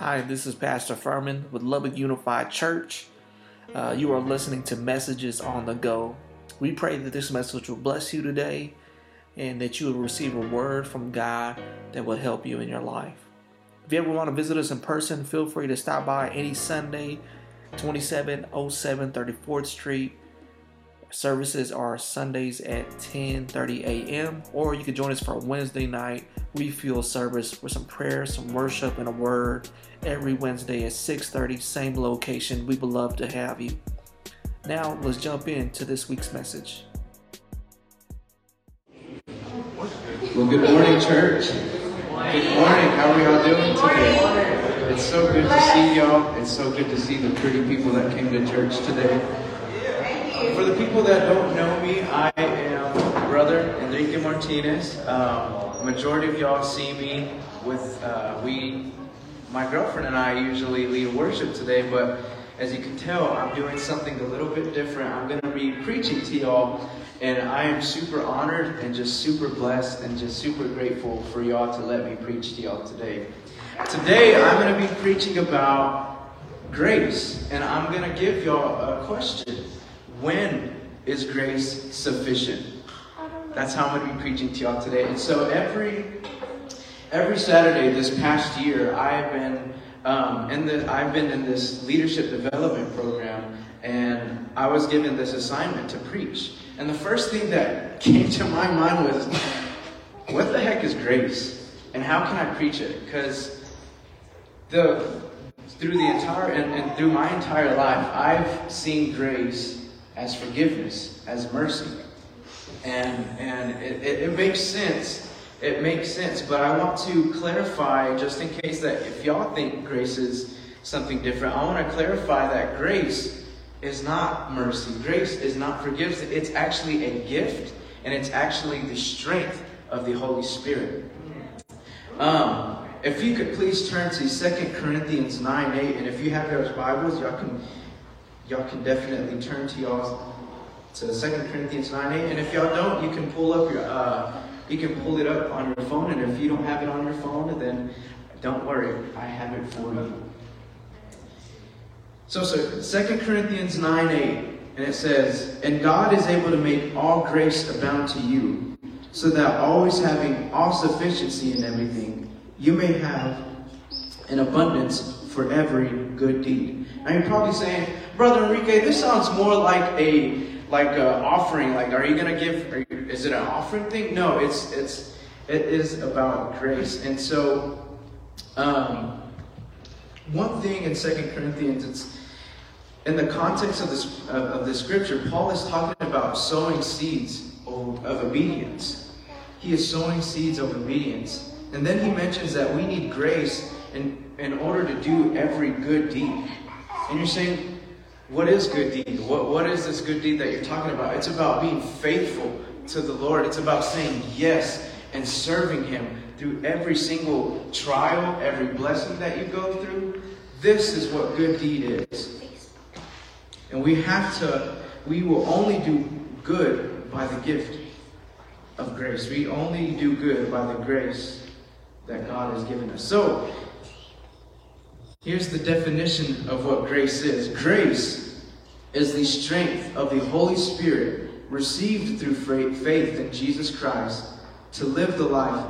Hi, this is Pastor Furman with Lubbock Unified Church. Uh, you are listening to Messages on the Go. We pray that this message will bless you today and that you will receive a word from God that will help you in your life. If you ever want to visit us in person, feel free to stop by any Sunday, 2707 34th Street. Services are Sundays at 10:30 a.m. or you can join us for a Wednesday night refuel service with some prayer, some worship, and a word every Wednesday at 6:30, same location. We would love to have you. Now let's jump into this week's message. Well, good morning, church. Good morning. How are y'all doing today? It's so good to see y'all. It's so good to see the pretty people that came to church today. For the people that don't know me, I am brother Enrique Martinez. Um, majority of y'all see me with uh, we, my girlfriend and I usually lead worship today, but as you can tell, I'm doing something a little bit different. I'm going to be preaching to y'all, and I am super honored and just super blessed and just super grateful for y'all to let me preach to y'all today. Today, I'm going to be preaching about grace, and I'm going to give y'all a question. When is grace sufficient? That's how I'm going to be preaching to y'all today. And so every every Saturday this past year, I've been um, in the I've been in this leadership development program, and I was given this assignment to preach. And the first thing that came to my mind was, what the heck is grace, and how can I preach it? Because the through the entire and, and through my entire life, I've seen grace as forgiveness, as mercy. And, and it, it, it, makes sense. It makes sense. But I want to clarify, just in case that if y'all think grace is something different, I want to clarify that grace is not mercy. Grace is not forgiveness. It's actually a gift, and it's actually the strength of the Holy Spirit. Um, if you could please turn to 2 Corinthians 9 8, and if you have those Bibles, y'all can y'all can definitely turn to y'all to 2 Corinthians 9 8. And if y'all don't, you can pull up your uh, you can pull it up on your phone. And if you don't have it on your phone, then don't worry, I have it for you. So, so 2 Corinthians 9 8, and it says, And God is able to make all grace abound to you, so that always having all sufficiency in everything, you may have an abundance for every good deed. Now you're probably saying, Brother Enrique, this sounds more like a like a offering. Like, are you gonna give? You, is it an offering thing? No, it's it's it is about grace. And so, um, one thing in Second Corinthians, it's in the context of this of, of the scripture. Paul is talking about sowing seeds of, of obedience. He is sowing seeds of obedience, and then he mentions that we need grace in in order to do every good deed. And you're saying, what is good deed? What, what is this good deed that you're talking about? It's about being faithful to the Lord. It's about saying yes and serving Him through every single trial, every blessing that you go through. This is what good deed is. And we have to, we will only do good by the gift of grace. We only do good by the grace that God has given us. So, Here's the definition of what grace is grace is the strength of the Holy Spirit received through faith in Jesus Christ to live the life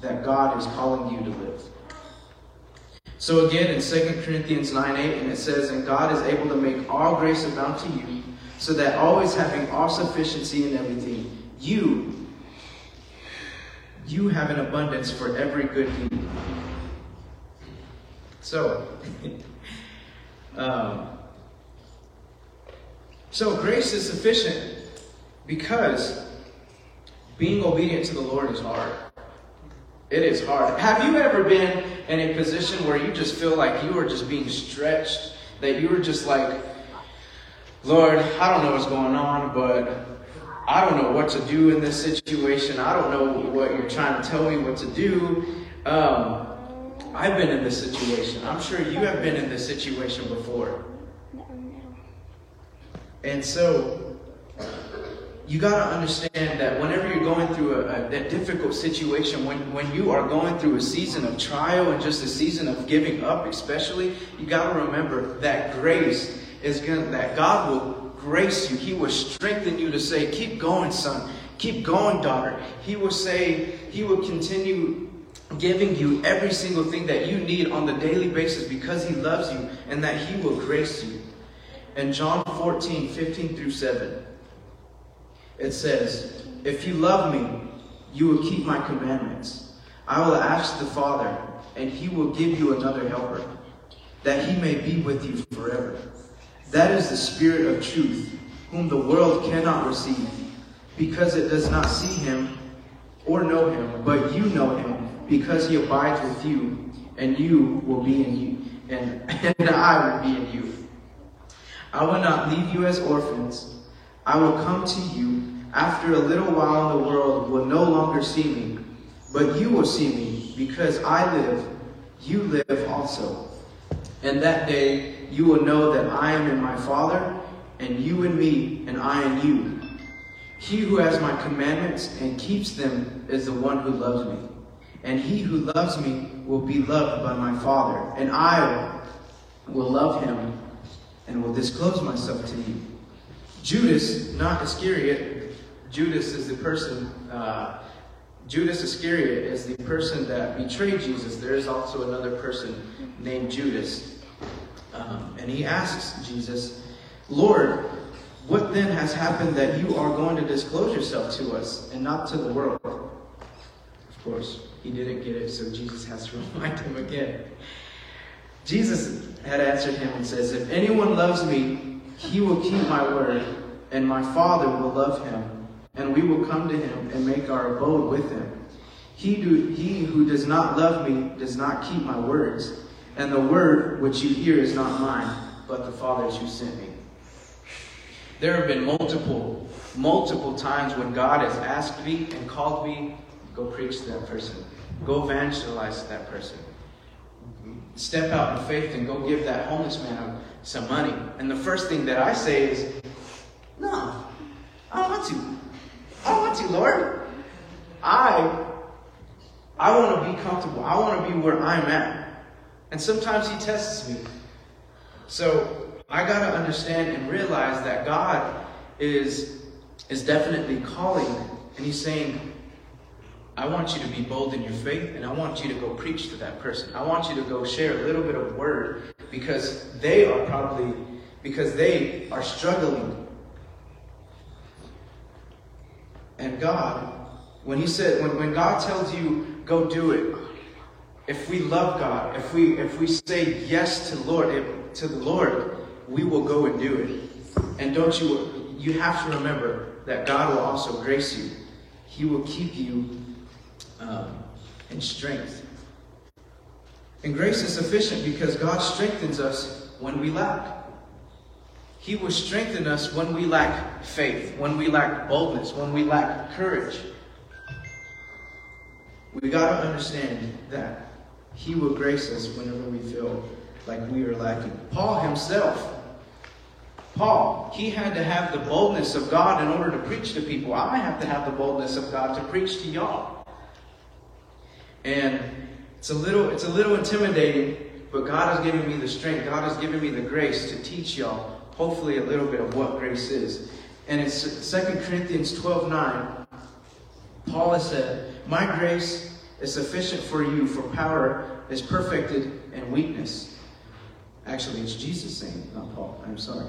that God is calling you to live. So again in 2 Corinthians 9 8, and it says, And God is able to make all grace abound to you, so that always having all sufficiency in everything, you you have an abundance for every good deed. So, um, so grace is sufficient because being obedient to the Lord is hard. It is hard. Have you ever been in a position where you just feel like you are just being stretched? That you were just like, Lord, I don't know what's going on, but I don't know what to do in this situation. I don't know what you're trying to tell me what to do. Um, I've been in this situation. I'm sure you have been in this situation before. And so, you got to understand that whenever you're going through a, a, difficult situation, when, when you are going through a season of trial and just a season of giving up, especially, you got to remember that grace is going that God will grace you. He will strengthen you to say, keep going, son. Keep going, daughter. He will say, He will continue giving you every single thing that you need on the daily basis because He loves you and that He will grace you. In John 14, 15 through 7, it says, If you love me, you will keep my commandments. I will ask the Father, and he will give you another helper, that he may be with you forever. That is the Spirit of truth, whom the world cannot receive, because it does not see him or know him, but you know him, because he abides with you, and you will be in you, and, and I will be in you. I will not leave you as orphans. I will come to you. After a little while, the world will no longer see me, but you will see me, because I live, you live also. And that day you will know that I am in my Father, and you in me, and I in you. He who has my commandments and keeps them is the one who loves me. And he who loves me will be loved by my Father, and I will love him and will disclose myself to you. Judas, not Iscariot, Judas is the person, uh, Judas Iscariot is the person that betrayed Jesus. There is also another person named Judas. Um, and he asks Jesus, Lord, what then has happened that you are going to disclose yourself to us and not to the world? Course, he didn't get it, so Jesus has to remind him again. Jesus had answered him and says, If anyone loves me, he will keep my word, and my Father will love him, and we will come to him and make our abode with him. He, do, he who does not love me does not keep my words, and the word which you hear is not mine, but the Father's who sent me. There have been multiple, multiple times when God has asked me and called me, go preach to that person, go evangelize to that person step out in faith and go give that homeless man some money. And the first thing that I say is, No, I don't want to. I don't want to, Lord. I I want to be comfortable. I want to be where I'm at. And sometimes he tests me. So I gotta understand and realize that God is is definitely calling and he's saying, I want you to be bold in your faith, and I want you to go preach to that person. I want you to go share a little bit of word because they are probably, because they are struggling. And God, when He said, when, when God tells you, go do it, if we love God, if we if we say yes to Lord if, to the Lord, we will go and do it. And don't you you have to remember that God will also grace you. He will keep you um, and strength. And grace is sufficient because God strengthens us when we lack. He will strengthen us when we lack faith, when we lack boldness, when we lack courage. We got to understand that He will grace us whenever we feel like we are lacking. Paul himself, Paul, he had to have the boldness of God in order to preach to people. I have to have the boldness of God to preach to y'all. And it's a little, it's a little intimidating, but God has given me the strength. God has given me the grace to teach y'all, hopefully, a little bit of what grace is. And it's 2 Corinthians 12 9. Paul has said, My grace is sufficient for you, for power is perfected in weakness. Actually, it's Jesus saying, not Paul. I'm sorry.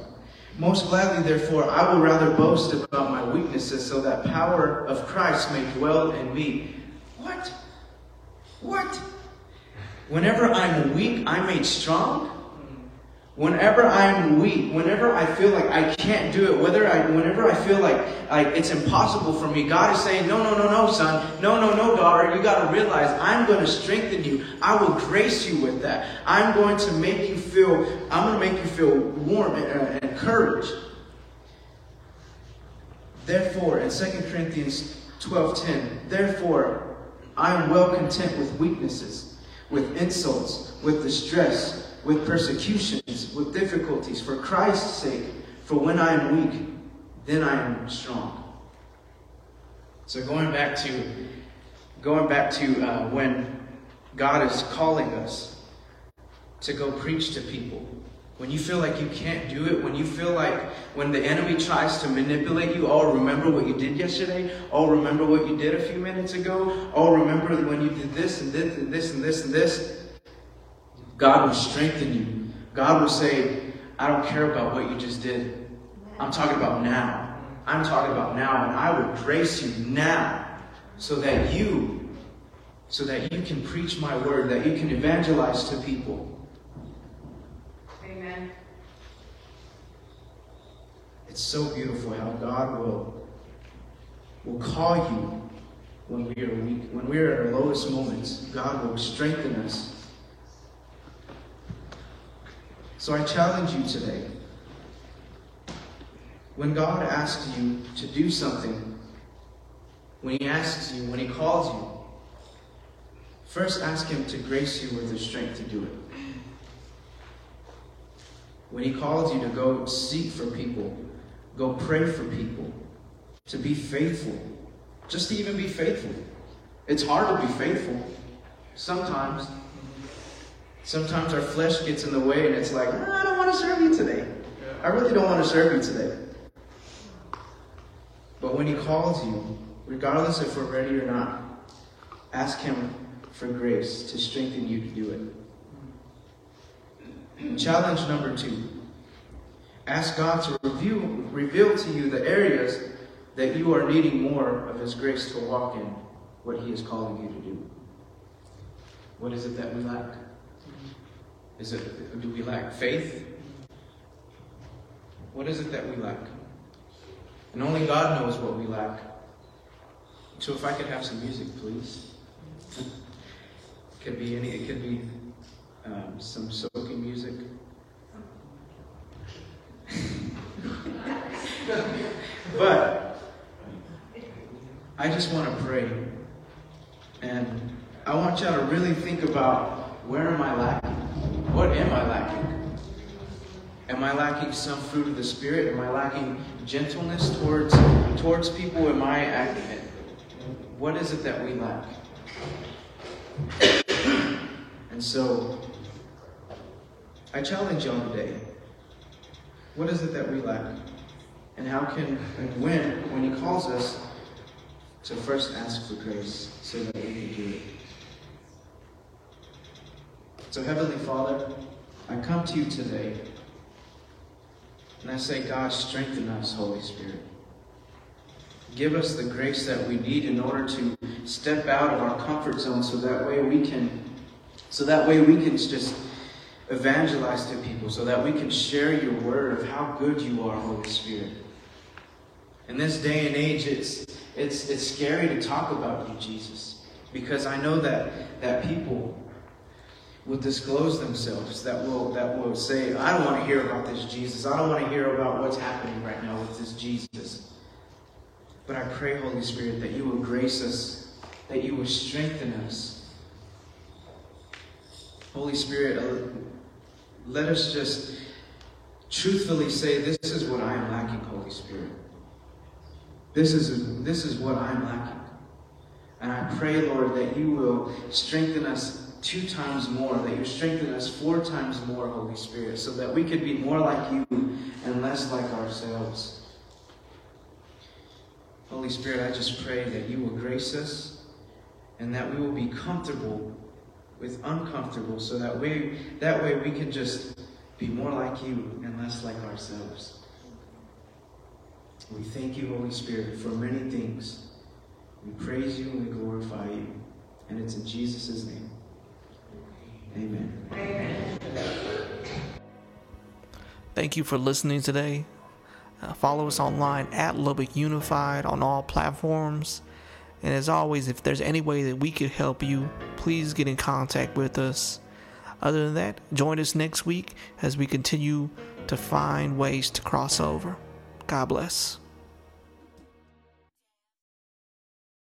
Most gladly, therefore, I will rather boast about my weaknesses so that power of Christ may dwell in me. What? What? Whenever I'm weak, I'm made strong. Whenever I'm weak, whenever I feel like I can't do it, whether I, whenever I feel like, like it's impossible for me, God is saying, no, no, no, no, son, no, no, no, daughter, you got to realize I'm going to strengthen you. I will grace you with that. I'm going to make you feel, I'm going to make you feel warm and, uh, and encouraged. Therefore, in 2 Corinthians 12:10, therefore I am well content with weaknesses, with insults, with distress, with persecutions, with difficulties, for Christ's sake. For when I am weak, then I am strong. So going back to going back to uh, when God is calling us to go preach to people. When you feel like you can't do it, when you feel like when the enemy tries to manipulate you, oh, remember what you did yesterday? Oh, remember what you did a few minutes ago? Oh, remember when you did this and this and this and this and this? God will strengthen you. God will say, I don't care about what you just did. I'm talking about now. I'm talking about now, and I will grace you now so that you so that you can preach my word, that you can evangelize to people. Amen. It's so beautiful how God will will call you when we are weak, when we are at our lowest moments. God will strengthen us. So I challenge you today. When God asks you to do something, when He asks you, when He calls you, first ask Him to grace you with the strength to do it. When He calls you to go seek for people, go pray for people, to be faithful, just to even be faithful. It's hard to be faithful sometimes. Sometimes our flesh gets in the way and it's like, ah, I don't want to serve you today. I really don't want to serve you today. But when He calls you, regardless if we're ready or not, ask Him for grace to strengthen you to do it. Challenge number two ask God to reveal, reveal to you the areas that you are needing more of His grace to walk in what He is calling you to do. What is it that we lack? Is it do we lack faith? What is it that we lack? And only God knows what we lack. So if I could have some music, please. It could be any. It could be um, some soaking music. but I just want to pray, and I want y'all to really think about where am I lacking? What am I lacking? Am I lacking some fruit of the Spirit? Am I lacking gentleness towards towards people? Am I acting? What is it that we lack? and so, I challenge y'all today. What is it that we lack? And how can and when when He calls us to first ask for grace so that we can do it? So, Heavenly Father, I come to you today and I say, God, strengthen us, Holy Spirit. Give us the grace that we need in order to step out of our comfort zone so that way we can so that way we can just evangelize to people, so that we can share your word of how good you are, Holy Spirit. In this day and age, it's it's it's scary to talk about you, Jesus, because I know that that people will disclose themselves, that will that will say, I don't want to hear about this Jesus. I don't want to hear about what's happening right now with this Jesus. But I pray, Holy Spirit, that you will grace us, that you will strengthen us. Holy Spirit, uh, let us just truthfully say, This is what I am lacking, Holy Spirit. This is, this is what I'm lacking. And I pray, Lord, that you will strengthen us two times more, that you strengthen us four times more, Holy Spirit, so that we could be more like you and less like ourselves. Holy Spirit, I just pray that you will grace us and that we will be comfortable with uncomfortable so that way that way we can just be more like you and less like ourselves. We thank you, Holy Spirit, for many things. We praise you and we glorify you. And it's in Jesus' name. Amen. Amen. Thank you for listening today. Uh, follow us online at Lubbock Unified on all platforms. And as always, if there's any way that we could help you, please get in contact with us. Other than that, join us next week as we continue to find ways to cross over. God bless.